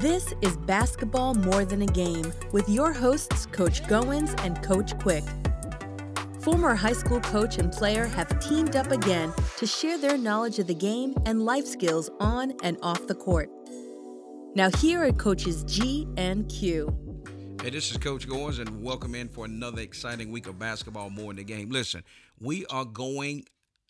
This is Basketball More Than a Game with your hosts, Coach Goins and Coach Quick. Former high school coach and player have teamed up again to share their knowledge of the game and life skills on and off the court. Now, here are coaches G and Q. Hey, this is Coach Goins, and welcome in for another exciting week of basketball more in the game. Listen, we are going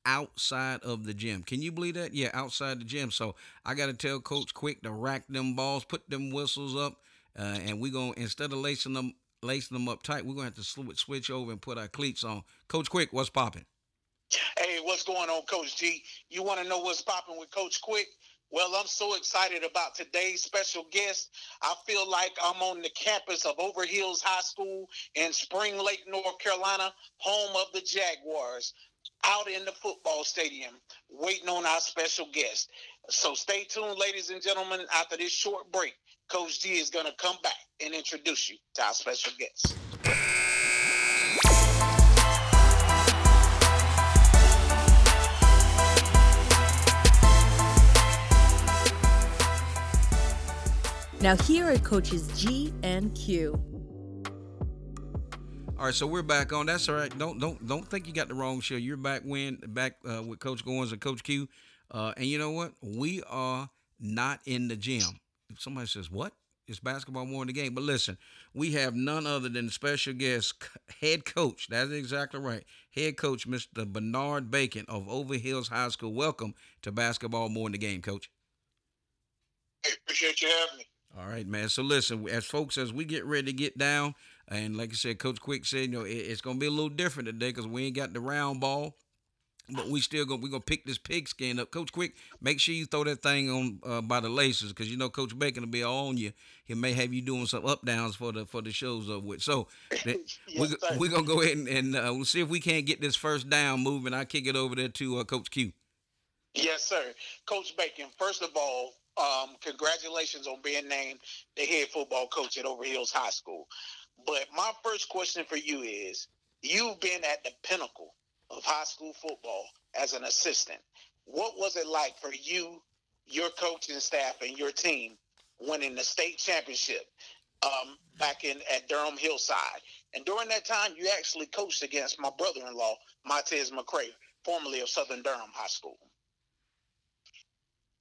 outside of the gym. Can you believe that? Yeah, outside the gym. So I got to tell Coach Quick to rack them balls, put them whistles up, uh, and we're going to, instead of lacing them lacing them up tight, we're going to have to switch over and put our cleats on. Coach Quick, what's popping? Hey, what's going on, Coach G? You want to know what's popping with Coach Quick? Well, I'm so excited about today's special guest. I feel like I'm on the campus of Overhills High School in Spring Lake, North Carolina, home of the Jaguars, out in the football stadium, waiting on our special guest. So stay tuned, ladies and gentlemen. After this short break, Coach G is going to come back and introduce you to our special guest. Now here are coaches G and Q. All right, so we're back on. That's all right. Don't don't don't think you got the wrong show. You're back when back uh, with Coach Goins and Coach Q. Uh, and you know what? We are not in the gym. If somebody says what? It's basketball more in the game. But listen, we have none other than special guest head coach. That's exactly right. Head coach, Mr. Bernard Bacon of Overhills High School. Welcome to basketball more in the game, coach. Hey, appreciate you having me. All right, man. So listen, as folks, as we get ready to get down, and like I said, Coach Quick said, you know, it, it's gonna be a little different today because we ain't got the round ball, but we still gonna we gonna pick this pigskin up. Coach Quick, make sure you throw that thing on uh, by the laces because you know Coach Bacon will be all on you. He may have you doing some up downs for the for the shows up with. So yes, we, we're gonna go ahead and, and uh, we'll see if we can't get this first down moving. I kick it over there to uh, Coach Q. Yes, sir. Coach Bacon, first of all, um, congratulations on being named the head football coach at Overhills High School. But my first question for you is you've been at the pinnacle of high school football as an assistant. What was it like for you, your coaching staff, and your team winning the state championship um, back in at Durham Hillside? And during that time, you actually coached against my brother-in-law, Montez McCray, formerly of Southern Durham High School.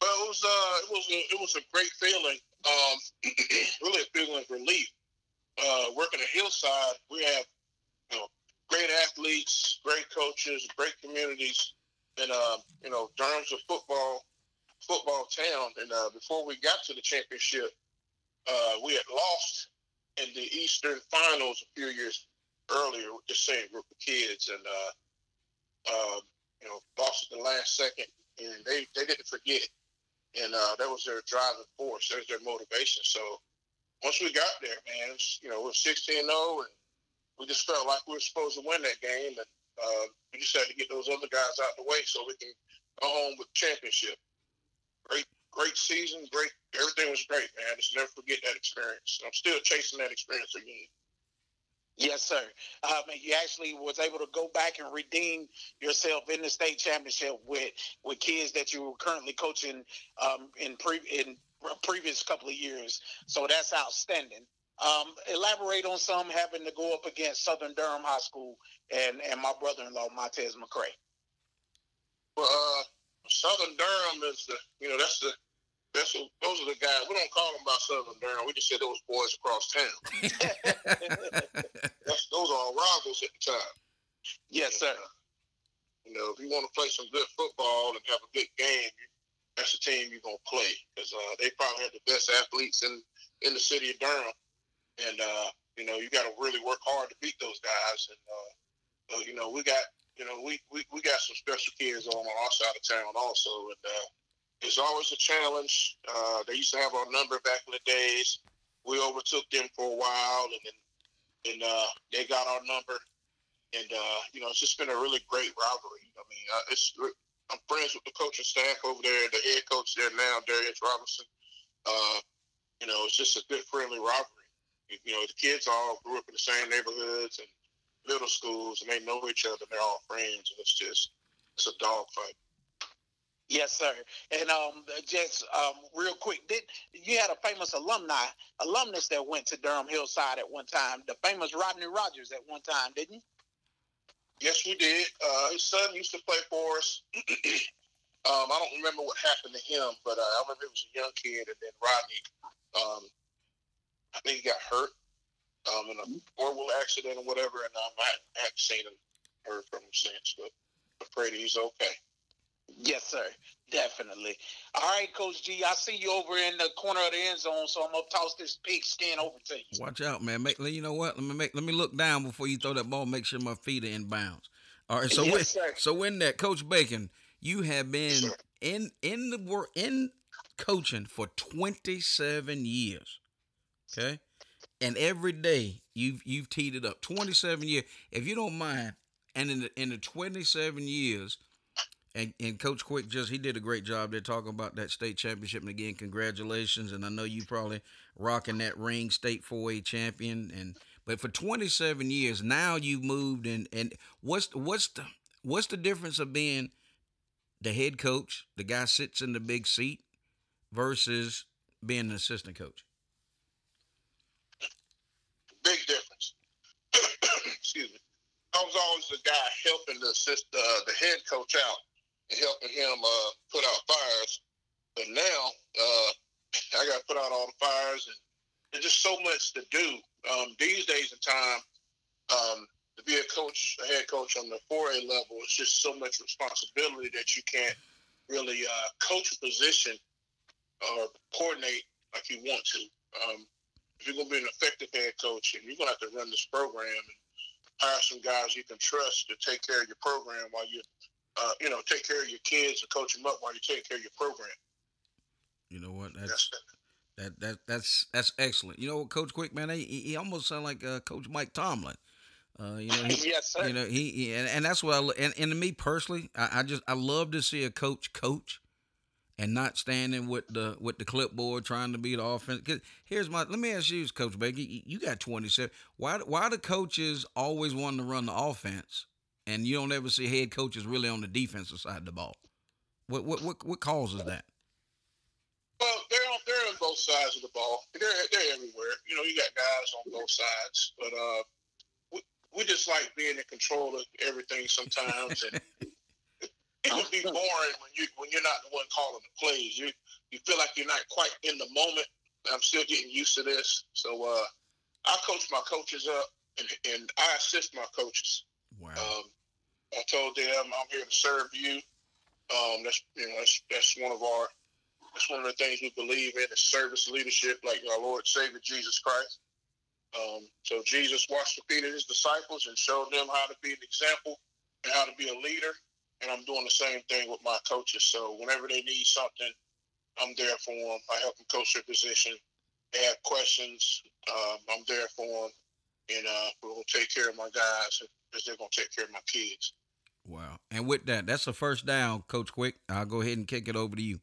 Well, it was uh, it was a, it was a great feeling. Um, really a feeling of relief. Uh, working at Hillside, we have you know great athletes, great coaches, great communities, and uh, you know Durham's a football football town. And uh, before we got to the championship, uh, we had lost in the Eastern Finals a few years earlier with the same group of kids, and uh, uh, you know lost at the last second, and they they didn't forget and uh, that was their driving force. That was their motivation. So once we got there, man, was, you know, we are 16 0, and we just felt like we were supposed to win that game, and uh, we just had to get those other guys out the way so we can go home with championship. Great, great season. Great, everything was great, man. Just never forget that experience. I'm still chasing that experience again. Yes, sir. Um, you actually was able to go back and redeem yourself in the state championship with with kids that you were currently coaching um, in pre in previous couple of years. So that's outstanding. Um, elaborate on some having to go up against Southern Durham High School and and my brother-in-law Montez McCray. Well, uh, Southern Durham is the you know that's the that's a, those are the guys. We don't call them by Southern Durham. We just said those boys across town. that's, those are our rivals at the time. Yes, sir. Uh, you know, if you want to play some good football and have a good game, that's the team you're gonna play because uh, they probably have the best athletes in in the city of Durham, and uh, you know you got to really work hard to beat those guys. And uh, you know we got you know we, we, we got some special kids on our side of town also, and uh, it's always a challenge. Uh, they used to have our number back in the days. We overtook them for a while, and then and uh, they got our number. And uh, you know, it's just been a really great rivalry. I mean, uh, it's I'm friends with the coaching staff over there, the head coach there now, Darius Robinson. Uh, you know, it's just a good friendly rivalry. You know, the kids all grew up in the same neighborhoods and middle schools, and they know each other. They're all friends, and it's just it's a dog fight. Yes, sir. And um, just um, real quick, did you had a famous alumni alumnus that went to Durham Hillside at one time? The famous Rodney Rogers at one time, didn't you? Yes, we did. Uh, his son used to play for us. um, I don't remember what happened to him, but uh, I remember it was a young kid, and then Rodney, um, I think he got hurt um, in a horrible accident or whatever, and um, I haven't seen him, heard from him since, but I pray that he's okay. Yes, sir. Definitely. All right, Coach G. I see you over in the corner of the end zone, so I'm gonna toss this pigskin over to you. Watch out, man. Make, you know what? Let me make. Let me look down before you throw that ball. Make sure my feet are in bounds. All right. So Yes, with, sir. so in that, Coach Bacon, you have been in in the work in coaching for 27 years. Okay, and every day you've you've teed it up. 27 years. If you don't mind, and in the in the 27 years. And, and Coach Quick just he did a great job there talking about that state championship. And again congratulations. And I know you probably rocking that ring state 4A champion. And but for 27 years now you've moved and and what's what's the what's the difference of being the head coach the guy sits in the big seat versus being an assistant coach? Big difference. Excuse me. I was always the guy helping the assist, uh, the head coach out helping him uh, put out fires. But now uh, I got to put out all the fires, and there's just so much to do um, these days in time. Um, to be a coach, a head coach on the 4A level, it's just so much responsibility that you can't really uh, coach a position or coordinate like you want to. Um, if you're going to be an effective head coach, and you're going to have to run this program and hire some guys you can trust to take care of your program while you, uh, you know, take care of your kids and coach them up while you take care of your program. you know what That's that's that that that's that's excellent you know what Coach Quick man he, he almost sound like uh, Coach Mike Tomlin uh, you know he, yes, sir. you know he, he and, and that's what I and, and to me personally I, I just I love to see a coach coach and not standing with the with the clipboard trying to be the offense. 'Cause here's my let me ask you, Coach Baker. You, you got 27. Why why do coaches always want to run the offense, and you don't ever see head coaches really on the defensive side of the ball? What what what, what causes that? Well, they're on they're on both sides of the ball. They're they're everywhere. You know, you got guys on both sides, but uh, we, we just like being in control of everything sometimes, and it would be boring when you when you're not the one calling the plays. You you feel like you're not quite in the moment. I'm still getting used to this, so uh, I coach my coaches up, and, and I assist my coaches. Wow. Um, I told them I'm here to serve you. Um, that's you know that's that's one of our that's one of the things we believe in is service leadership, like our Lord Savior Jesus Christ. Um, so Jesus washed the feet of his disciples and showed them how to be an example and how to be a leader. And I'm doing the same thing with my coaches. So whenever they need something, I'm there for them. I help them coach their position. They have questions, um, I'm there for them. And uh, we'll take care of my guys as they're to take care of my kids. Wow. And with that, that's the first down, Coach Quick. I'll go ahead and kick it over to you.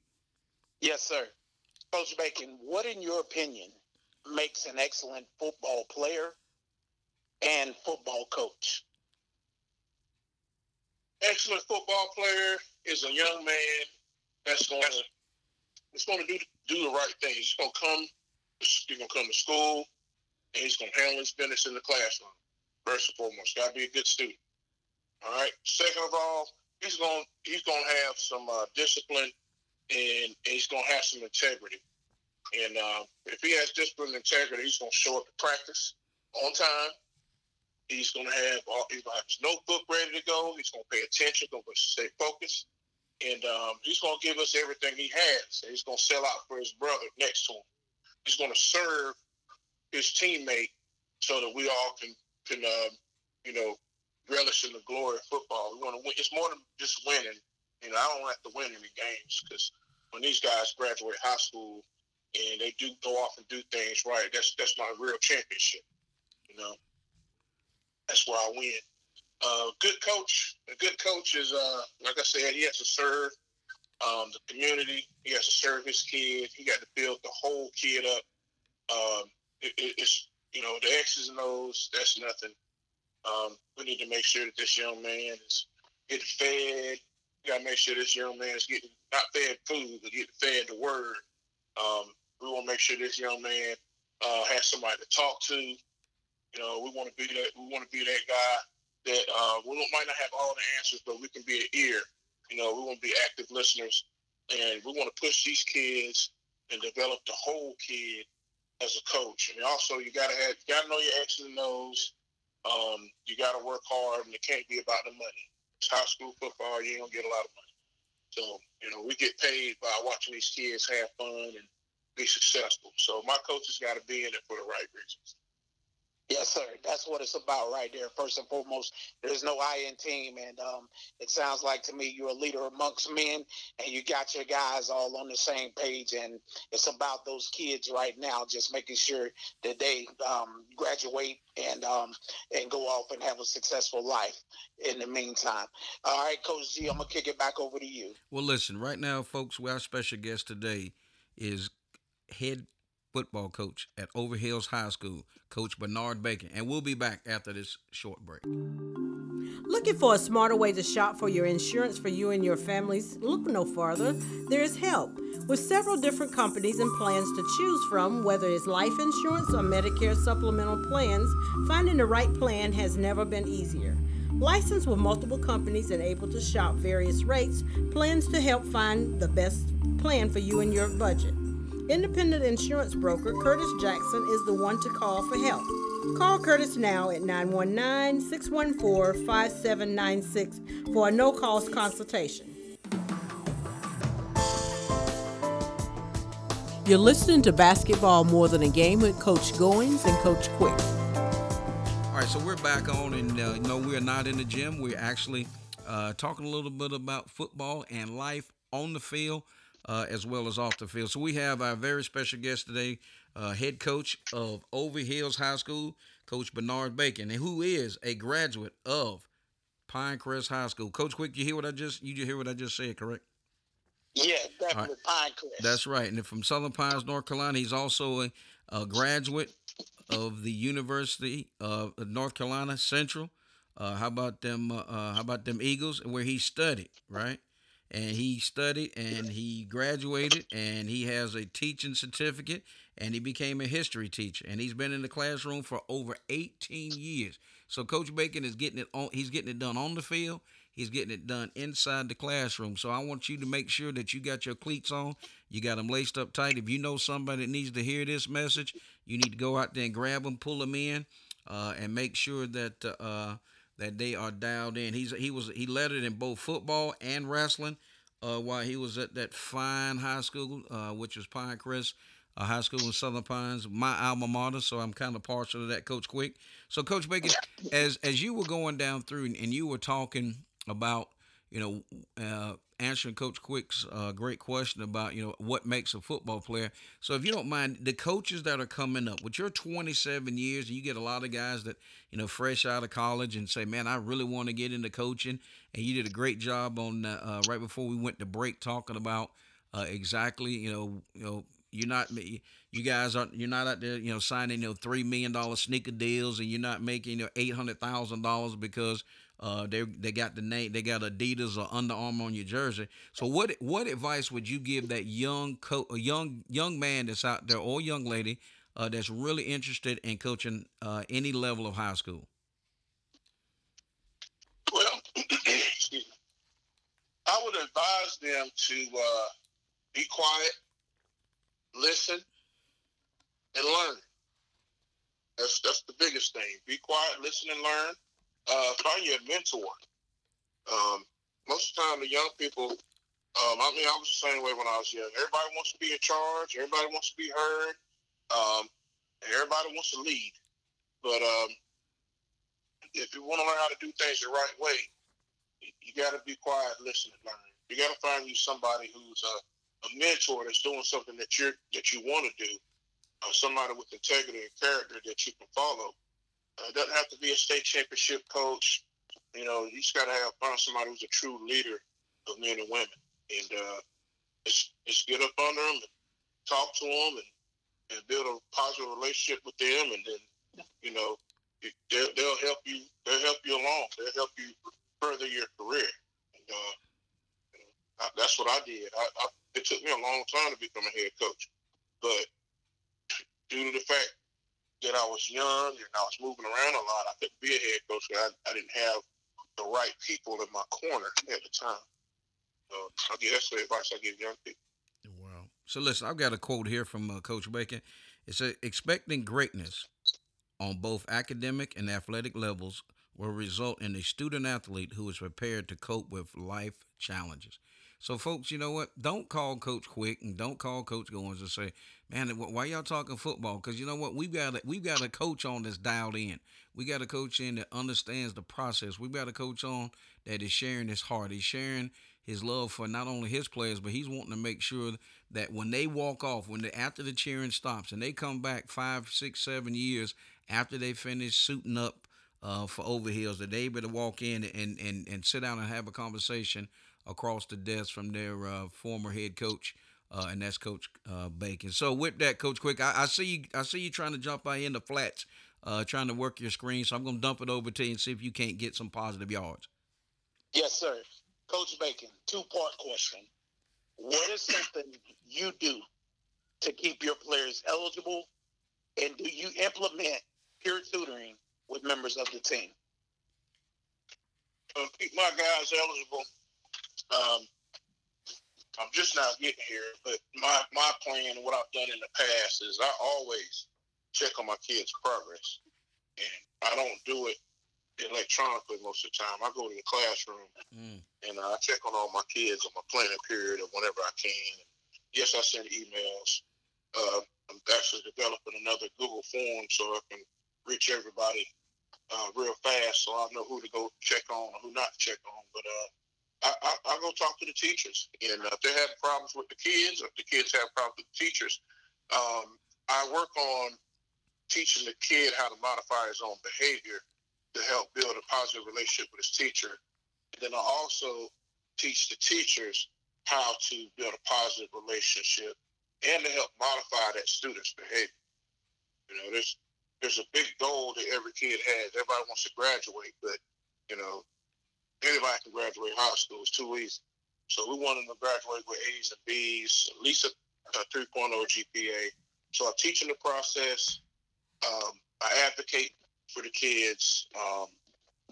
Yes, sir. Coach Bacon, what, in your opinion, makes an excellent football player and football coach? excellent football player is a young man that's going to that's going to do do the right thing. He's going to come. He's going to come to school, and he's going to handle his business in the classroom. First and foremost, got to be a good student. All right. Second of all, he's gonna he's to have some uh, discipline, and, and he's to have some integrity. And uh, if he has discipline and integrity, he's to show up to practice on time. He's to have all, he's to have his notebook ready to go. He's to pay attention. To stay focused, and um, he's to give us everything he has. He's to sell out for his brother next to him. He's to serve his teammate so that we all can can um, you know relish in the glory of football. We want to win. It's more than just winning. You know, I don't have to win any games because when these guys graduate high school and they do go off and do things right, that's that's my real championship. You know, that's where I win. Uh, good coach. A good coach is, uh, like I said, he has to serve um, the community. He has to serve his kid. He got to build the whole kid up. Um, it, it, it's you know the X's and O's. That's nothing. Um, we need to make sure that this young man is getting fed, We got to make sure this young man is getting not fed food, but getting fed the word. Um, we want to make sure this young man uh, has somebody to talk to. You know, we want to be that. We want to be that guy that uh, we might not have all the answers, but we can be an ear. You know, we want to be active listeners, and we want to push these kids and develop the whole kid as a coach. And also, you gotta have, you gotta know your X's and O's. Um, you gotta work hard, and it can't be about the money. It's high school football; you ain't gonna get a lot of money. So, you know, we get paid by watching these kids have fun and be successful. So, my coaches got to be in it for the right reasons. Yes, sir. That's what it's about right there. First and foremost, there's no I in team, and um, it sounds like to me you're a leader amongst men, and you got your guys all on the same page. And it's about those kids right now, just making sure that they um, graduate and um, and go off and have a successful life. In the meantime, all right, Coach G, I'm gonna kick it back over to you. Well, listen, right now, folks, our special guest today is head football coach at Overhills High School, Coach Bernard Bacon. And we'll be back after this short break. Looking for a smarter way to shop for your insurance for you and your families? Look no farther. There is help. With several different companies and plans to choose from, whether it's life insurance or Medicare supplemental plans, finding the right plan has never been easier. Licensed with multiple companies and able to shop various rates, plans to help find the best plan for you and your budget. Independent insurance broker Curtis Jackson is the one to call for help. Call Curtis now at 919 614 5796 for a no cost consultation. You're listening to Basketball More Than a Game with Coach Goins and Coach Quick. All right, so we're back on, and uh, no, we're not in the gym. We're actually uh, talking a little bit about football and life on the field uh, as well as off the field. So we have our very special guest today, uh, head coach of Overhills High School, Coach Bernard Bacon, and who is a graduate of Pinecrest High School. Coach Quick, you hear what I just you hear what I just said, correct? Yeah, definitely right. Pinecrest. That's right, and from Southern Pines, North Carolina. He's also a, a graduate of the University of North Carolina Central. Uh, how about them? Uh, uh how about them Eagles, where he studied, right? And he studied and he graduated and he has a teaching certificate and he became a history teacher and he's been in the classroom for over 18 years. So coach bacon is getting it on he's getting it done on the field. He's getting it done inside the classroom. So i want you to make sure that you got your cleats on you got them laced up tight. If you know somebody that needs to hear this message you need to go out there and grab them pull them in uh, and make sure that uh, that they are dialed in. He's he was he led it in both football and wrestling uh, while he was at that fine high school, uh, which was Pinecrest uh, High School in Southern Pines, my alma mater. So I'm kind of partial to that, Coach Quick. So Coach Bacon, as as you were going down through and you were talking about you know, uh, answering Coach Quick's uh, great question about, you know, what makes a football player. So if you don't mind, the coaches that are coming up, with your 27 years, you get a lot of guys that, you know, fresh out of college and say, man, I really want to get into coaching. And you did a great job on uh, right before we went to break talking about uh, exactly, you know, you know, you're not you guys are you're not out there you know signing you know three million dollar sneaker deals and you're not making you know eight hundred thousand dollars because uh, they they got the name, they got Adidas or Under Armour on your jersey. So what what advice would you give that young co- young young man that's out there or young lady uh, that's really interested in coaching uh, any level of high school? Well, I would advise them to uh, be quiet, listen, and learn. That's that's the biggest thing. Be quiet, listen, and learn uh, find you a mentor. Um, most of the time, the young people, um, I mean, I was the same way when I was young. Everybody wants to be in charge. Everybody wants to be heard. Um, everybody wants to lead. But um, if you want to learn how to do things the right way, you, got to be quiet, listen, and learn. You got to find you somebody who's a, a mentor that's doing something that you that you want to do, uh, somebody with integrity and character that you can follow uh, it doesn't have to be a state championship coach. You know, you just got to have find somebody who's a true leader of men and women, and uh, just, just get up under them and talk to them and, and build a positive relationship with them, and then you know they'll, they'll help you. They'll help you along. They'll help you further your career. And, uh, I, that's what I did. I, I, it took me a long time to become a head coach, but due to the fact that I was young and I was moving around a lot, I couldn't be a head coach. I, I didn't have the right people in my corner at the time. So I guess that's the advice I give young people. Wow. So listen, I've got a quote here from uh, Coach Bacon. It says, "Expecting greatness on both academic and athletic levels will result in a student athlete who is prepared to cope with life challenges." So, folks, you know what? Don't call Coach Quick and don't call Coach Goins and say, "Man, why y'all talking football?" Because you know what? We've got a, we've got a coach on that's dialed in. We got a coach in that understands the process. We've got a coach on that is sharing his heart. He's sharing his love for not only his players, but he's wanting to make sure that when they walk off, when they after the cheering stops, and they come back five, six, seven years after they finish suiting up uh, for Overhills, that they able to walk in and, and and sit down and have a conversation across the desk from their uh, former head coach. Uh, and that's Coach uh, Bacon. So with that, Coach Quick, I, I, see you. I see you trying to jump out in the flats, uh, trying to work your screen. So I'm going to dump it over to you and see if you can't get some positive yards. Yes, sir. Coach Bacon, two part question. What is something you do to keep your players eligible? And do you implement peer tutoring with members of the team? Uh, keep my guys eligible. Um, I'm just not getting here, but my, my plan and what I've done in the past is I always check on my kids' progress. And I don't do it electronically most of the time. I go to the classroom mm. and I check on all my kids on my planning period or whenever I can. Yes, I send emails. Uh, I'm actually developing another Google form so I can reach everybody uh, real fast, so I know who to go check on or who not to check on. But uh, I, I, I, go talk to the teachers, and uh, if they have problems with the kids, or if the kids have problems with the teachers, um, I work on teaching the kid how to modify his own behavior to help build a positive relationship with his teacher. And then I also teach the teachers how to build a positive relationship and to help modify that student's behavior. You know, there's there's a big goal that every kid has. Everybody wants to graduate, but you know, anybody can graduate high school. It's too easy. So we want them to graduate with A's and B's, at least a, a 3.0 GPA. So I teach them the process. Um, I advocate for the kids. Um,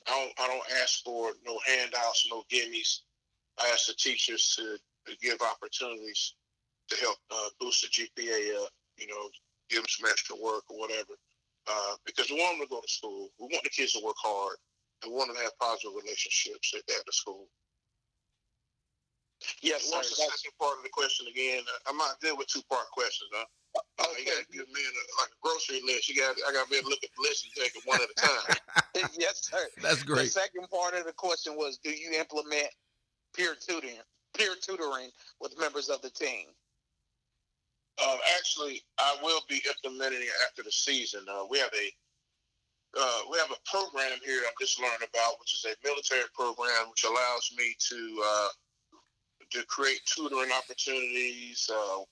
I don't I don't ask for no handouts, no gimmies. I ask the teachers to, to give opportunities to help uh, boost the GPA up. You know, give them some extra work or whatever. Uh, because we want them to go to school. We want the kids to work hard, and we want them to have positive relationships at, at the school. Yes, sir. What's the second part of the question again? I'm not good with two part questions, huh? Okay. You got to give me a, like a grocery list. You got I got to be able to look at the list and take it one at a time. yes, sir. That's great. The second part of the question was, do you implement peer tutoring, peer tutoring with members of the team? Um, actually, I will be implementing it after the season. Uh, we have a uh, we have a program here I just learned about, which is a military program, which allows me to uh, to create tutoring opportunities, uh,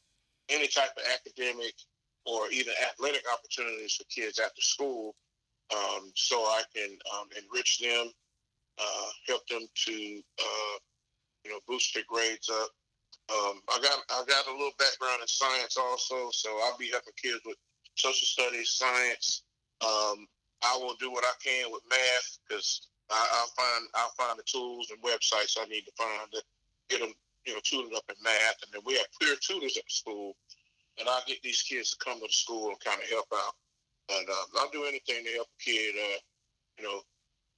any type of academic or even athletic opportunities for kids after school, um, so I can um, enrich them, uh, help them to uh, you know boost their grades up. Um, I got I got a little background in science also, so I'll be helping kids with social studies, science. Um, I will do what I can with math because I'll find I'll find the tools and websites I need to find to get them you know, tutored up in math, and then we have peer tutors at the school, and I get these kids to come to the school and kind of help out. And uh, I'll do anything to help a kid, uh, you know,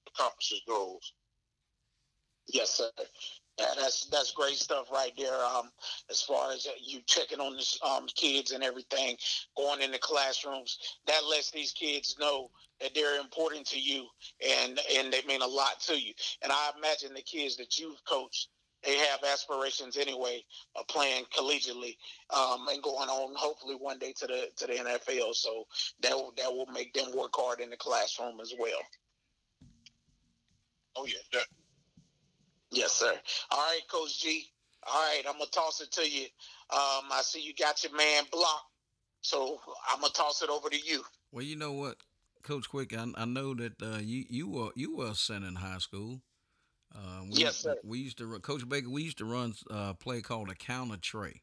accomplish his goals. Yes, sir. Yeah, that's that's great stuff right there. Um, as far as uh, you checking on the um, kids and everything, going in the classrooms, that lets these kids know that they're important to you and and they mean a lot to you. And I imagine the kids that you've coached they have aspirations anyway of playing collegiately um, and going on hopefully one day to the to the NFL. So that will, that will make them work hard in the classroom as well. Oh yeah. Yes, sir. All right, Coach G. All right, I'm gonna toss it to you. Um, I see you got your man blocked, so I'm gonna toss it over to you. Well, you know what, Coach Quick, I, I know that uh, you you were you were a center in high school. Uh, we, yes, sir. We used to run, Coach Baker. We used to run uh, a play called a counter trey.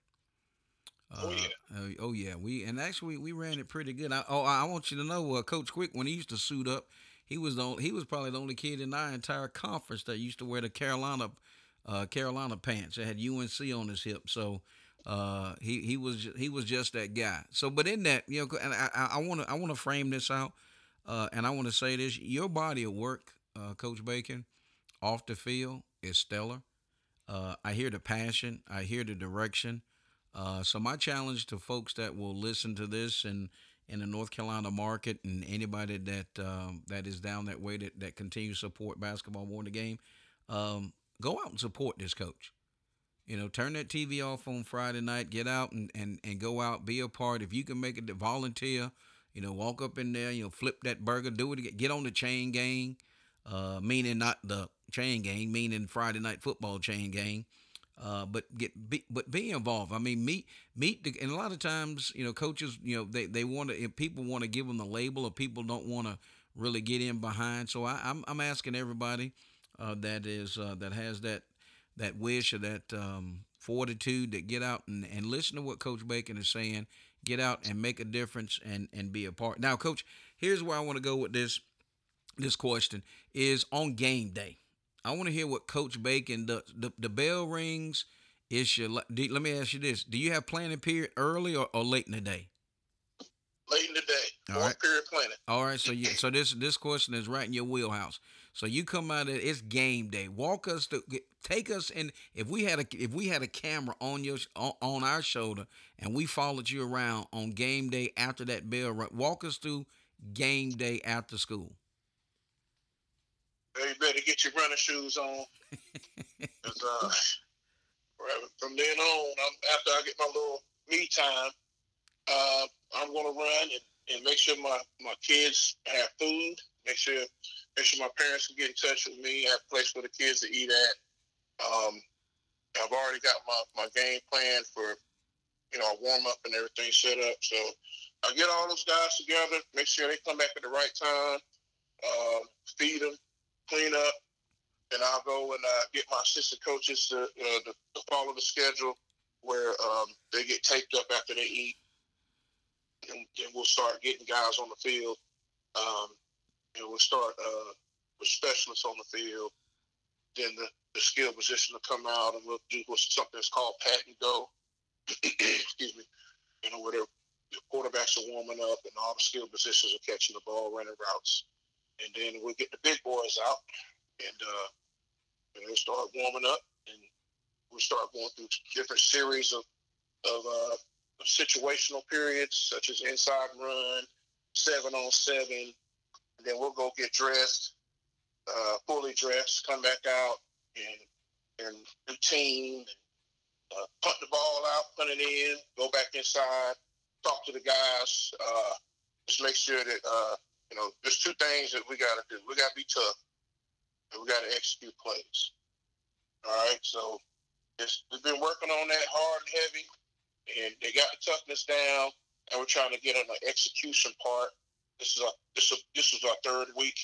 oh yeah. Uh, oh yeah, we and actually we ran it pretty good. I, oh, I want you to know, uh, Coach Quick, when he used to suit up, he was the only, he was probably the only kid in our entire conference that used to wear the Carolina uh, Carolina pants. That had UNC on his hip. So uh, he he was he was just that guy. So, but in that, you know, and I want to I want to frame this out, uh, and I want to say this: your body of work, uh, Coach Bacon, off the field is stellar. Uh, I hear the passion. I hear the direction. Uh, so my challenge to folks that will listen to this and in the North Carolina market and anybody that um, that is down that way that, that continues to support basketball more in the game, um, go out and support this coach. You know, turn that TV off on Friday night, get out and, and, and go out, be a part. If you can make it to volunteer, you know, walk up in there, you know, flip that burger, do it again, get on the chain gang, uh, meaning not the chain gang, meaning Friday night football chain gang. Uh, but get be, but be involved. I mean, meet meet the, and a lot of times, you know, coaches, you know, they they want to if people want to give them the label, or people don't want to really get in behind. So I, am I'm, I'm asking everybody uh, that is uh, that has that that wish or that um, fortitude to get out and, and listen to what Coach Bacon is saying. Get out and make a difference and and be a part. Now, Coach, here's where I want to go with this this question is on game day. I want to hear what Coach Bacon does. The, the bell rings. Is your let me ask you this: Do you have planning period early or, or late in the day? Late in the day. All right. period planning. All right. So you so this this question is right in your wheelhouse. So you come out of it's game day. Walk us to take us and if we had a if we had a camera on your on, on our shoulder and we followed you around on game day after that bell walk us through game day after school. You better get your running shoes on. Cause, uh, from then on, I'm, after I get my little me time, uh, I'm gonna run and, and make sure my, my kids have food. Make sure make sure my parents can get in touch with me. Have a place for the kids to eat at. Um, I've already got my, my game plan for you know a warm up and everything set up. So I get all those guys together, make sure they come back at the right time, uh, feed them, clean up, and I'll go and uh, get my assistant coaches to, uh, to, to, follow the schedule where um, they get taped up after they eat, and, and, we'll start getting guys on the field. Um, and we'll start uh, with specialists on the field. Then the, the skill position will come out, and we'll do something that's called pat and go. Excuse me. You know, where the quarterbacks are warming up, and all the skill positions are catching the ball, running routes and then we'll get the big boys out, and uh, and we'll start warming up, and we'll start going through different series of of, uh, situational periods, such as inside run, seven on seven, and then we'll go get dressed, uh, fully dressed, come back out, and and routine, and, uh, punt the ball out, punt it in, go back inside, talk to the guys, uh, just make sure that uh, you know, there's two things that we got to do. We got to be tough, and we got to execute plays. All right, so it's, we've been working on that hard and heavy, and they got the toughness down, and we're trying to get on the execution part. This is our this is this is our third week,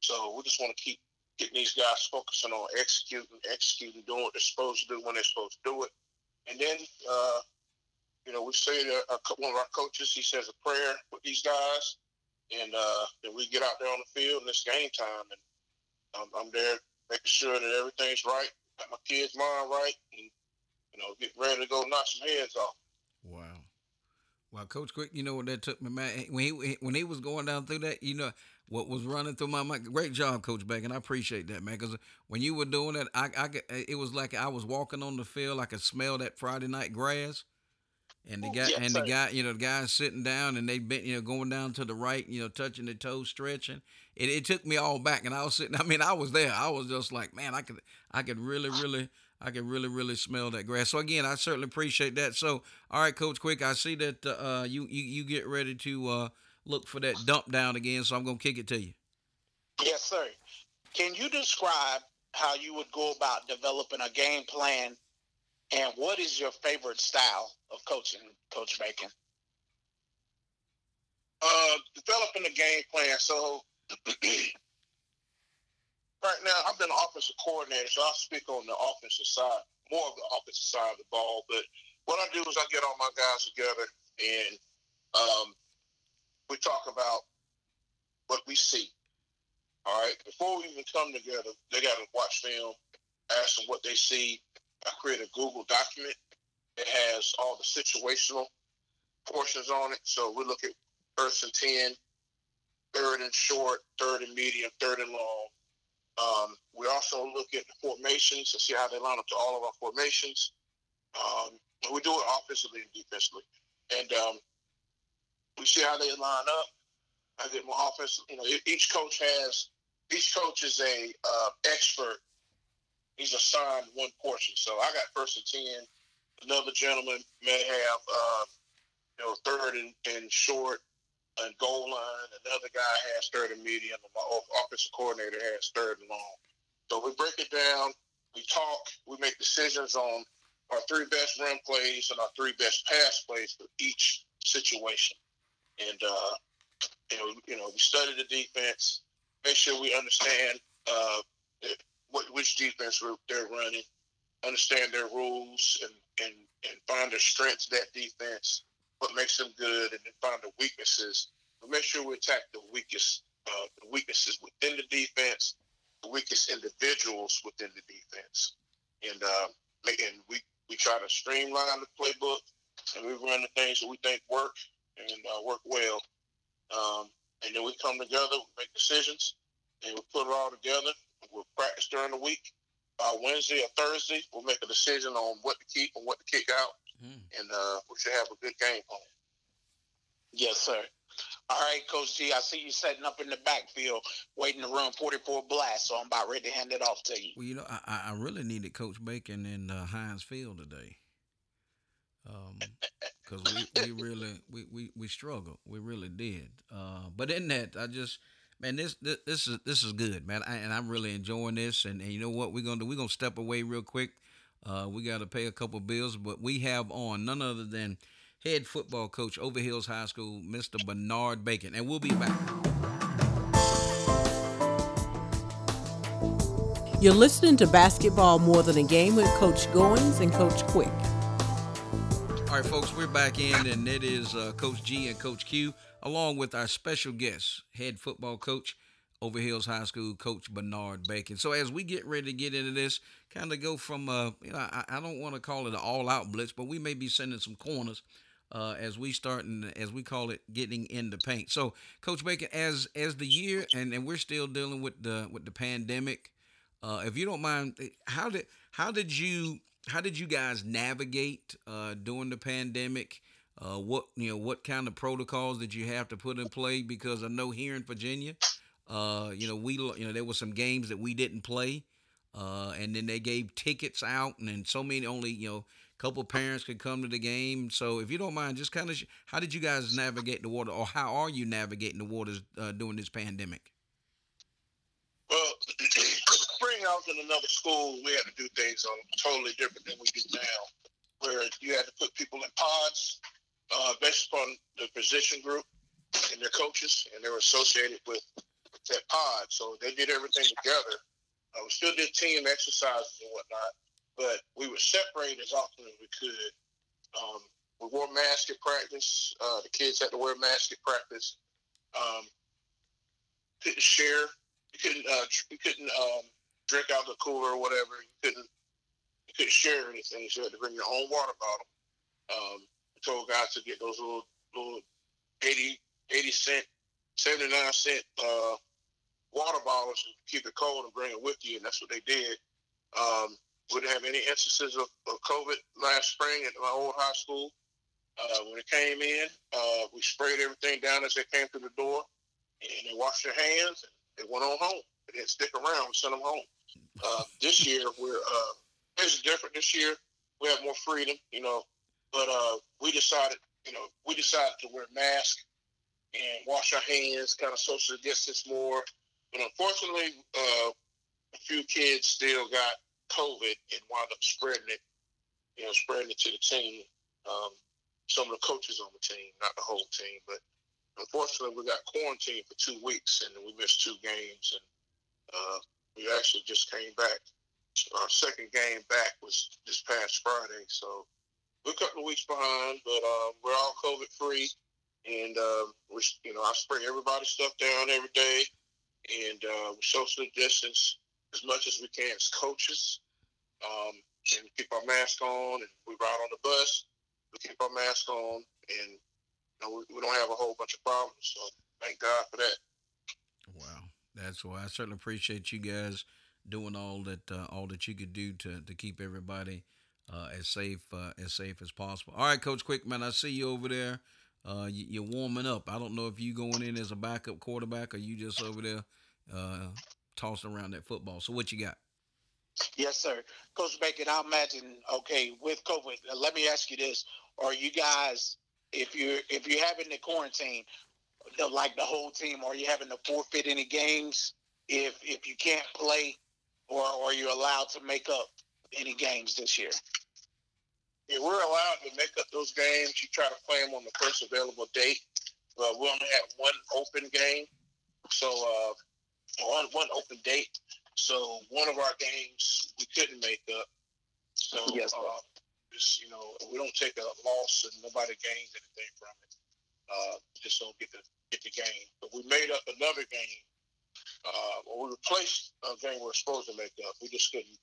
so we just want to keep getting these guys focusing on executing, executing, doing what they're supposed to do when they're supposed to do it, and then. Uh, you know, we say that our, one of our coaches, he says a prayer with these guys, and uh, and we get out there on the field and it's game time, and I'm, I'm there making sure that everything's right, got my kids' mind right, and you know, get ready to go knock some heads off. Wow. Well, Coach Quick, you know what that took me, man. When he when he was going down through that, you know what was running through my mind. Great job, Coach and I appreciate that, man. Because when you were doing that, I, I it was like I was walking on the field. I could smell that Friday night grass. And the guy yes, and the guy, you know, the guy sitting down and they bent, you know, going down to the right, you know, touching the toes, stretching. It, it took me all back, and I was sitting. I mean, I was there. I was just like, man, I could, I could really, really, I could really, really smell that grass. So again, I certainly appreciate that. So, all right, Coach Quick, I see that uh, you, you you get ready to uh, look for that dump down again. So I'm gonna kick it to you. Yes, sir. Can you describe how you would go about developing a game plan and what is your favorite style of coaching, Coach Bacon? Uh, developing the game plan. So right now, I've been an offensive coordinator, so I'll speak on the offensive side, more of the offensive side of the ball. But what I do is I get all my guys together and um, we talk about what we see. All right. Before we even come together, they got to watch film, ask them what they see. I create a Google document that has all the situational portions on it. So we look at first and 10, third and short, third and medium, third and long. Um, we also look at the formations to see how they line up to all of our formations. Um, we do it offensively and defensively. And um, we see how they line up. I get more offense. You know, each coach has each coach is a uh, expert. He's assigned one portion. So I got first and ten. Another gentleman may have uh, you know third and, and short and goal line. Another guy has third and medium. My offensive coordinator has third and long. So we break it down. We talk. We make decisions on our three best run plays and our three best pass plays for each situation. And uh, you know, you know, we study the defense, make sure we understand uh, what which defense they're running, understand their rules, and and and find their strengths that defense, what makes them good, and then find the weaknesses. But make sure we attack the weakest uh, the weaknesses within the defense, the weakest individuals within the defense, and uh, and we we try to streamline the playbook, and we run the things that we think work and uh, work well. Um, and then we come together, we make decisions, and we put it all together. We'll practice during the week. Uh, Wednesday or Thursday, we'll make a decision on what to keep and what to kick out, mm. and uh, we should have a good game plan. Yes, sir. All right, Coach G, I see you setting up in the backfield, waiting to run 44 blast, so I'm about ready to hand it off to you. Well, you know, I, I really needed Coach Bacon in uh, Heinz Field today. Um, because we, we really we, we, we struggled. We really did. Uh, but in that, I just man, this this, this is this is good, man, I, and I'm really enjoying this. And, and you know what we're gonna do? We're gonna step away real quick. Uh, we got to pay a couple bills, but we have on none other than head football coach Overhills High School, Mr. Bernard Bacon, and we'll be back. You're listening to Basketball More Than a Game with Coach Goins and Coach Quick. All right, folks, we're back in, and it is uh, Coach G and Coach Q, along with our special guest, head football coach, Overhills High School, Coach Bernard Bacon. So as we get ready to get into this, kind of go from, uh, you know, I, I don't want to call it an all-out blitz, but we may be sending some corners uh, as we start and as we call it, getting in the paint. So, Coach Bacon, as as the year and, and we're still dealing with the with the pandemic, uh, if you don't mind, how did how did you how did you guys navigate uh, during the pandemic? Uh, what you know, what kind of protocols did you have to put in play? Because I know here in Virginia, uh, you know, we you know there were some games that we didn't play, uh, and then they gave tickets out, and then so many only you know couple parents could come to the game. So if you don't mind, just kind of sh- how did you guys navigate the water, or how are you navigating the waters uh, during this pandemic? Well, spring I was in another school. We had to do things on totally different than we do now, where you had to put people in pods uh, based upon the position group and their coaches, and they were associated with that pod. So they did everything together. Uh, we still did team exercises and whatnot, but we would separate as often as we could. Um, we wore masks at practice. Uh, the kids had to wear masks at practice. Um, couldn't share. You couldn't. Uh, you couldn't um, drink out the cooler or whatever. You couldn't you couldn't share anything. So you had to bring your own water bottle. Um, I told guys to get those little little 80, 80 cent, 79 cent uh, water bottles and keep it cold and bring it with you. And that's what they did. Um, we didn't have any instances of, of COVID last spring at my old high school. Uh, when it came in, uh, we sprayed everything down as they came through the door, and they washed their hands and they went on home. They didn't stick around. We sent them home. Uh, this year we're uh, it's different. This year we have more freedom, you know. But uh, we decided, you know, we decided to wear masks and wash our hands, kind of social distance more. But unfortunately, uh, a few kids still got COVID and wound up spreading it, you know, spreading it to the team. Um, some of the coaches on the team, not the whole team, but unfortunately, we got quarantined for two weeks and we missed two games. And uh, we actually just came back. Our second game back was this past Friday, so we're a couple of weeks behind, but um, we're all COVID free, and um, we, you know, I spray everybody's stuff down every day, and uh, we social distance as much as we can as coaches, um, and keep our mask on, and we ride on the bus, we keep our mask on, and you know, we, we don't have a whole bunch of problems. So thank God for that. That's why I certainly appreciate you guys doing all that uh, all that you could do to to keep everybody uh, as safe uh, as safe as possible. All right, Coach Quickman, I see you over there. Uh, you, are warming up. I don't know if you going in as a backup quarterback or you just over there uh, tossing around that football. So what you got? Yes, sir, Coach Bacon. I imagine. Okay, with COVID, let me ask you this: Are you guys, if you're if you're having the quarantine, like the whole team, are you having to forfeit any games if if you can't play, or, or are you allowed to make up any games this year? Yeah, we're allowed to make up those games. You try to play them on the first available date. Uh, we only have one open game, so uh, one one open date. So one of our games we couldn't make up. So yes, uh, you know, we don't take a loss and nobody gains anything from it. Uh, just don't get the get the game. But we made up another game. Uh, well, we replaced a game we were supposed to make up. We just couldn't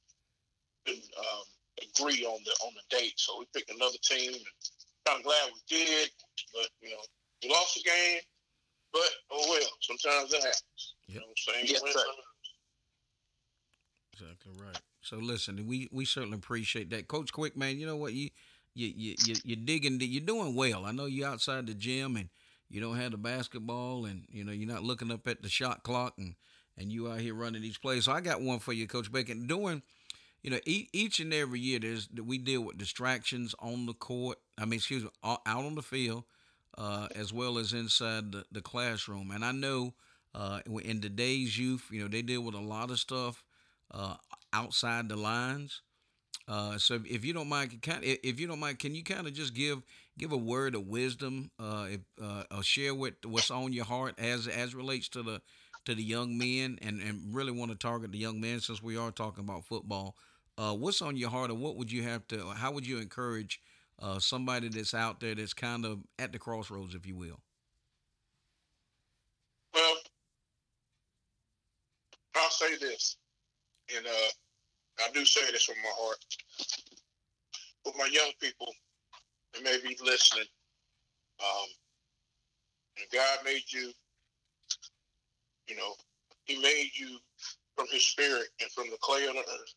couldn't um, agree on the on the date. So we picked another team, and I'm glad we did. But you know, we lost the game, but oh well. Sometimes it happens. Yep. You know what I'm saying? Yes. Exactly right. So listen, we we certainly appreciate that, Coach Quick. Man, you know what you you you you you're digging. You're doing well. I know you're outside the gym and you don't have the basketball, and you know you're not looking up at the shot clock, and and you out here running these plays. So I got one for you, Coach Bacon. Doing you know, each and every year there's we deal with distractions on the court. I mean, excuse me, out on the field, uh, as well as inside the, the classroom. And I know uh, in today's youth, you know, they deal with a lot of stuff uh, outside the lines. Uh, so if you don't mind, kind if you don't mind, can you kind of just give give a word of wisdom, uh, if, uh, share what what's on your heart as as relates to the to the young men, and and really want to target the young men since we are talking about football. Uh, what's on your heart, or what would you have to? How would you encourage uh, somebody that's out there that's kind of at the crossroads, if you will? Well, I'll say this, and uh, I do say this from my heart. But my young people that may be listening, um, and God made you, you know, He made you from His Spirit and from the clay of the earth.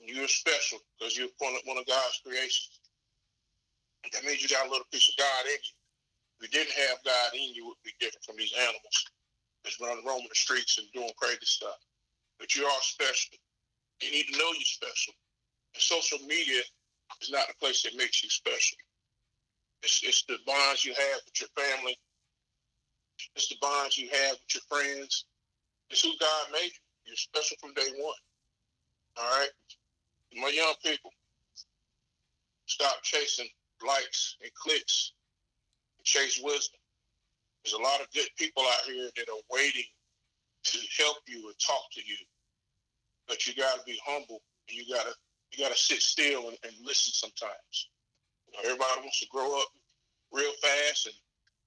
And you're special because you're one of, one of God's creations. That means you got a little piece of God in you. If you didn't have God in you, it would be different from these animals that's running roaming the streets and doing crazy stuff. But you are special. You need to know you're special. And social media is not the place that makes you special. It's, it's the bonds you have with your family. It's the bonds you have with your friends. It's who God made you. You're special from day one. All right? my young people, stop chasing likes and clicks and chase wisdom. There's a lot of good people out here that are waiting to help you and talk to you. But you gotta be humble and you gotta you gotta sit still and, and listen sometimes. You know, everybody wants to grow up real fast and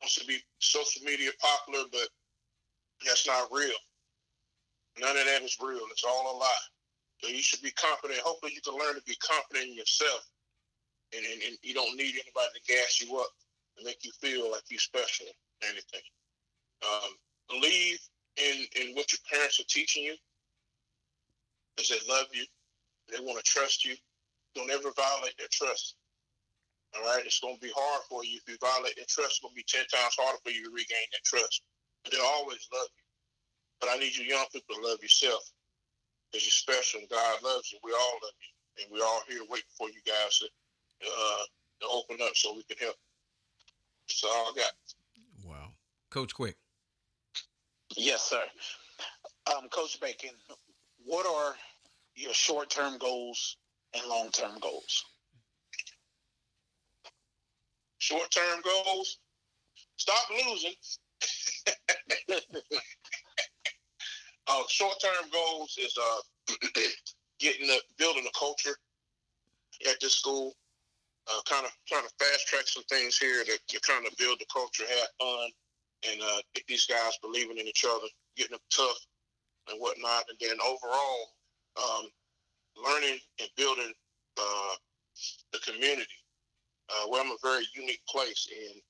wants to be social media popular, but that's not real. None of that is real. It's all a lie. So you should be confident. Hopefully, you can learn to be confident in yourself, and, and, and you don't need anybody to gas you up and make you feel like you're special or anything. Um, believe in in what your parents are teaching you, because they love you, they want to trust you. Don't ever violate their trust. All right, it's going to be hard for you if you violate their trust. It's going to be ten times harder for you to regain that trust. But they'll always love you. But I need you young people to love yourself because you're special and God loves you. We all love you. And we're all here waiting for you guys to, uh, to open up so we can help. That's all I got. Wow. Coach Quick. Yes, sir. Um, Coach Bacon, what are your short term goals and long term goals? Short term goals? Stop losing. Uh, short term goals is uh, getting the building a culture at this school. Uh, kind of trying to fast track some things here to, kind of build the culture, have fun, and uh, get these guys believing in each other, getting them tough and whatnot. And then overall, um, learning and building uh, the community. Uh, where I'm a very unique place, and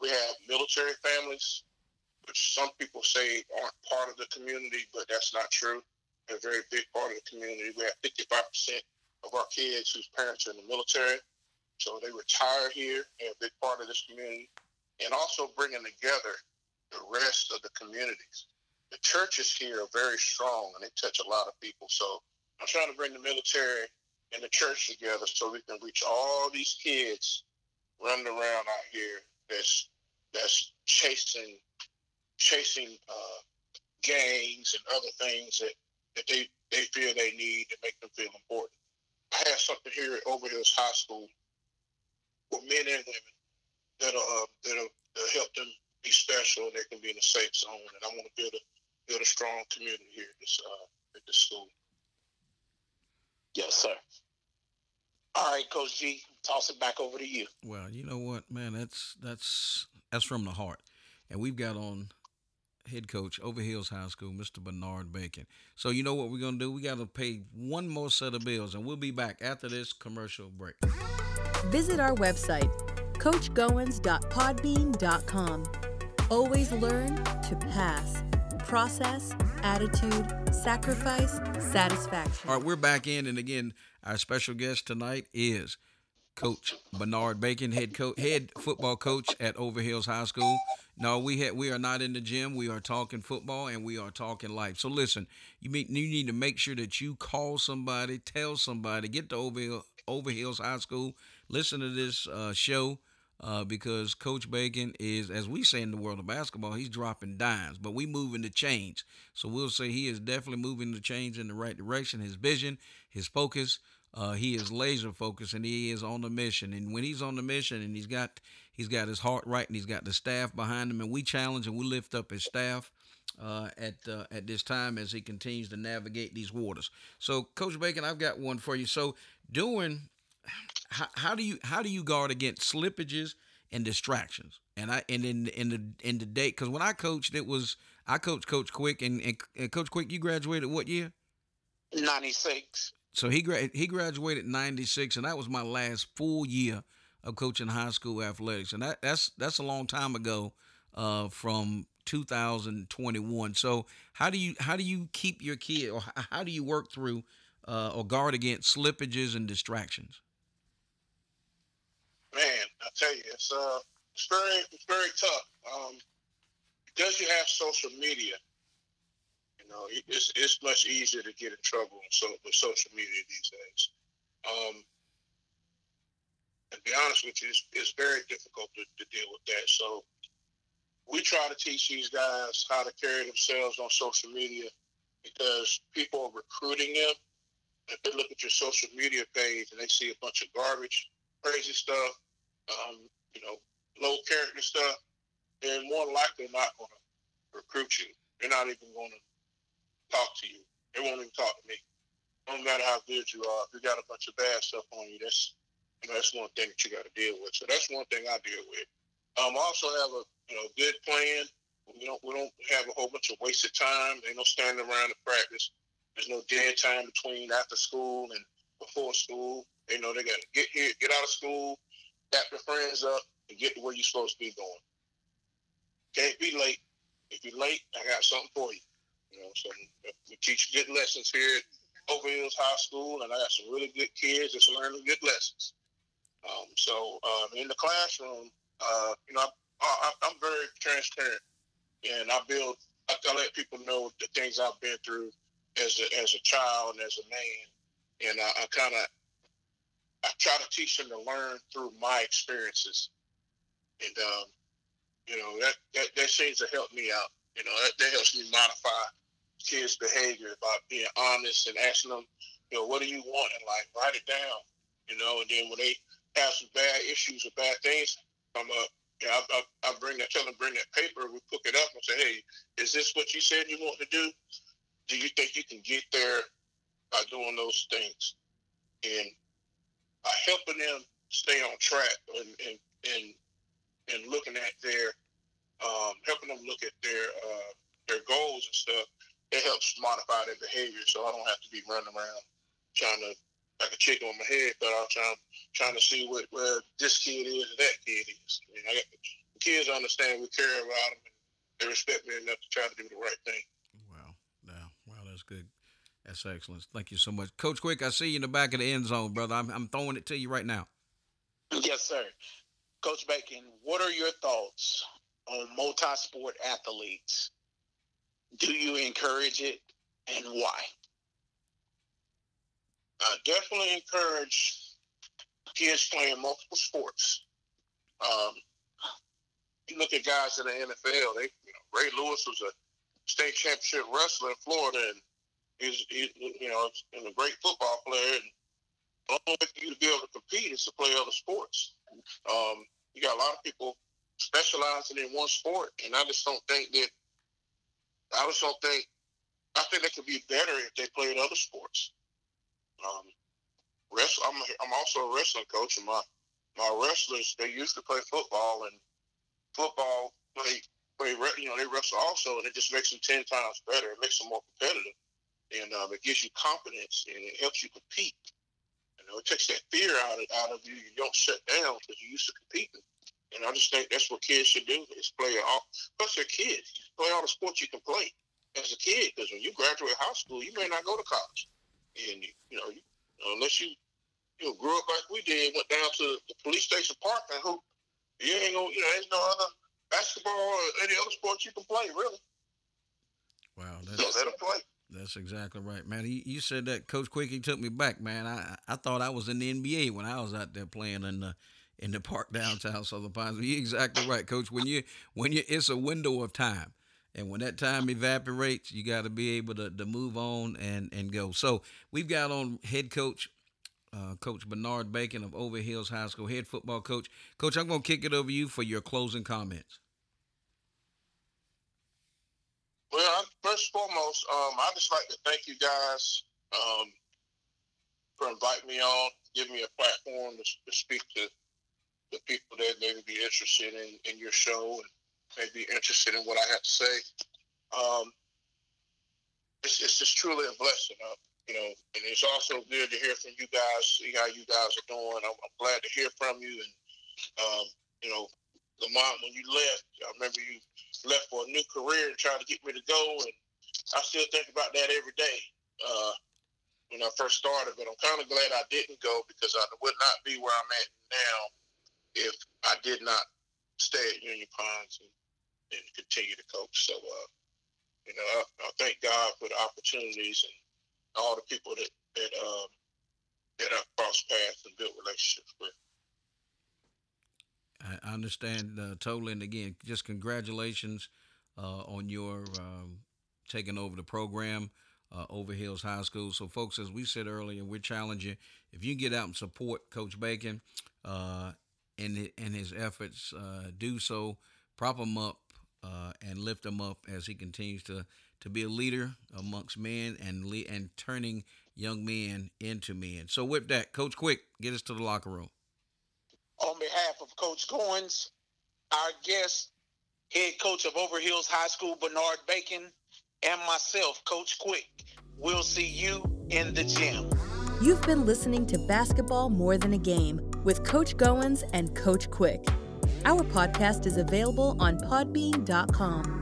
we have military families, which some people say aren't part of the community, but that's not true. They're a very big part of the community. We have 55% of our kids whose parents are in the military, so they retire here. They're a big part of this community, and also bringing together the rest of the communities. The churches here are very strong, and they touch a lot of people. So I'm trying to bring the military and the church together so we can reach all these kids running around out here that's that's chasing chasing uh, gangs and other things that, that they, they feel they need to make them feel important. I have something here at Overhills High School for men and women that'll uh, that'll, that'll help them be special and they can be in a safe zone. And I want to build a build a strong community here at this uh, at this school. Yes, sir. All right, Coach G, toss it back over to you. Well, you know what, man, that's that's that's from the heart, and we've got on head coach Overhills High School, Mr. Bernard Bacon. So you know what we're gonna do? We got to pay one more set of bills, and we'll be back after this commercial break. Visit our website, coachgoins.podbean.com. Always learn to pass. Process, attitude, sacrifice, satisfaction. All right, we're back in, and again, our special guest tonight is Coach Bernard Bacon, head coach, head football coach at Overhills High School. No, we had we are not in the gym. We are talking football and we are talking life. So listen, you mean you need to make sure that you call somebody, tell somebody, get to Overhill, Overhills High School, listen to this uh, show. Uh, because Coach Bacon is, as we say in the world of basketball, he's dropping dimes, but we moving the change. So we'll say he is definitely moving the change in the right direction. His vision, his focus, uh, he is laser focused and he is on the mission. And when he's on the mission and he's got he's got his heart right and he's got the staff behind him, and we challenge and we lift up his staff. Uh, at uh, at this time, as he continues to navigate these waters, so Coach Bacon, I've got one for you. So, doing how, how do you how do you guard against slippages and distractions? And I and in in the in the day because when I coached, it was I coached Coach Quick and, and, and Coach Quick, you graduated what year? Ninety six. So he gra- he graduated ninety six, and that was my last full year of coaching high school athletics, and that that's that's a long time ago, uh, from 2021. So how do you how do you keep your kid, or how do you work through uh, or guard against slippages and distractions? Man, I tell you, it's uh, it's very it's very tough. Um, because you have social media, you know, it's it's much easier to get in trouble so, with social media these days. Um, and be honest with you, it's, it's very difficult to, to deal with that. So we try to teach these guys how to carry themselves on social media because people are recruiting them. If they look at your social media page and they see a bunch of garbage, crazy stuff, um, you know, low character stuff, they're more likely not going to recruit you. They're not even going to talk to you. They won't even talk to me. No matter how good you are, if you got a bunch of bad stuff on you, that's you know that's one thing that you got to deal with. So that's one thing I deal with. Um, I also have a you know good plan. We don't we don't have a whole bunch of wasted time. There's no standing around to practice. There's no dead time between after school and before school. They know they got to get here, get out of school, tap their friends up, and get to where you're supposed to be going. Can't be late. If you're late, I got something for you. You know, so we teach good lessons here at Overhills High School, and I got some really good kids that's learning good lessons. Um, so um, in the classroom, uh, you know, I, am very transparent, and I build. I, I, let people know the things I've been through as a as a child and as a man, and I, I kind of I try to teach them to learn through my experiences, and um, you know that, that that seems to help me out. You know that, that helps me modify kids' behavior by being honest and asking them, you know, what do you want in life? Write it down. You know, and then when they have some bad issues or bad things come up, yeah, I, I, I bring that, tell them bring that paper. We pick it up and say, hey, is this what you said you want to do? do you think you can get there by doing those things and uh, helping them stay on track and and and, and looking at their um, helping them look at their uh, their goals and stuff. It helps modify their behavior, so I don't have to be running around trying to like a chicken on my head, but I'm trying trying to see what where this kid is and that kid is. I mean, I got, the kids understand we care about them and they respect me enough to try to do the right thing. Wow, yeah, wow, that's good. That's excellent. Thank you so much, Coach Quick. I see you in the back of the end zone, brother. I'm, I'm throwing it to you right now. Yes, sir. Coach Bacon, what are your thoughts on multi-sport athletes? Do you encourage it, and why? I definitely encourage kids playing multiple sports. Um, you look at guys in the NFL. They, you know, Ray Lewis was a state championship wrestler in Florida, and he's, he, you know, and a great football player. And the only way for you to be able to compete is to play other sports. Um, you got a lot of people specializing in one sport, and I just don't think that. I just don't think. I think they could be better if they played other sports. Um, wrestle. I'm I'm also a wrestling coach, and my my wrestlers they used to play football, and football play play you know they wrestle also, and it just makes them ten times better. It makes them more competitive, and um, it gives you confidence and it helps you compete. You know, it takes that fear out of out of you. You don't shut down because you're used to competing. And I just think that's what kids should do is play all. Plus, they're kids. Play all the sports you can play as a kid. Because when you graduate high school, you may not go to college and you know, you, unless you you know grew up like we did, went down to the police station park and hoop, you ain't gonna you know there's no other basketball or any other sports you can play really. Wow, that's, so let them play. That's exactly right, man. You, you said that, Coach Quick. He took me back, man. I I thought I was in the NBA when I was out there playing in the in the park downtown Southern Pines. You're exactly right, Coach. When you when you it's a window of time. And when that time evaporates, you got to be able to, to move on and, and go. So we've got on head coach, uh, Coach Bernard Bacon of Overhills High School, head football coach. Coach, I'm going to kick it over you for your closing comments. Well, first and foremost, um, I just like to thank you guys um, for inviting me on, giving me a platform to, to speak to the people that may be interested in, in your show and may be interested in what I have to say. Um, it's, it's just truly a blessing, uh, you know, and it's also good to hear from you guys, see how you guys are doing. I'm, I'm glad to hear from you. And, um, you know, Lamont, when you left, I remember you left for a new career and trying to get me to go. And I still think about that every day uh, when I first started. But I'm kind of glad I didn't go because I would not be where I'm at now if I did not stay at Union Pines and and continue to coach. So, uh, you know, I, I, thank God for the opportunities and all the people that that um, that I've crossed paths and built relationships with. I understand uh, totally, and again, just congratulations uh, on your um, taking over the program. Uh, Overhills High School. So, folks, as we said earlier, we're challenging if you get out and support Coach Bacon uh, in in his efforts, uh, do so. Prop him up, uh, and lift him up as he continues to to be a leader amongst men and le- and turning young men into men. So with that, Coach Quick, get us to the locker room. On behalf of Coach Goins, our guest, head coach of Overhills High School, Bernard Bacon, and myself, Coach Quick, we'll see you in the gym. You've been listening to Basketball More Than a Game with Coach Goins and Coach Quick. Our podcast is available on podbean.com.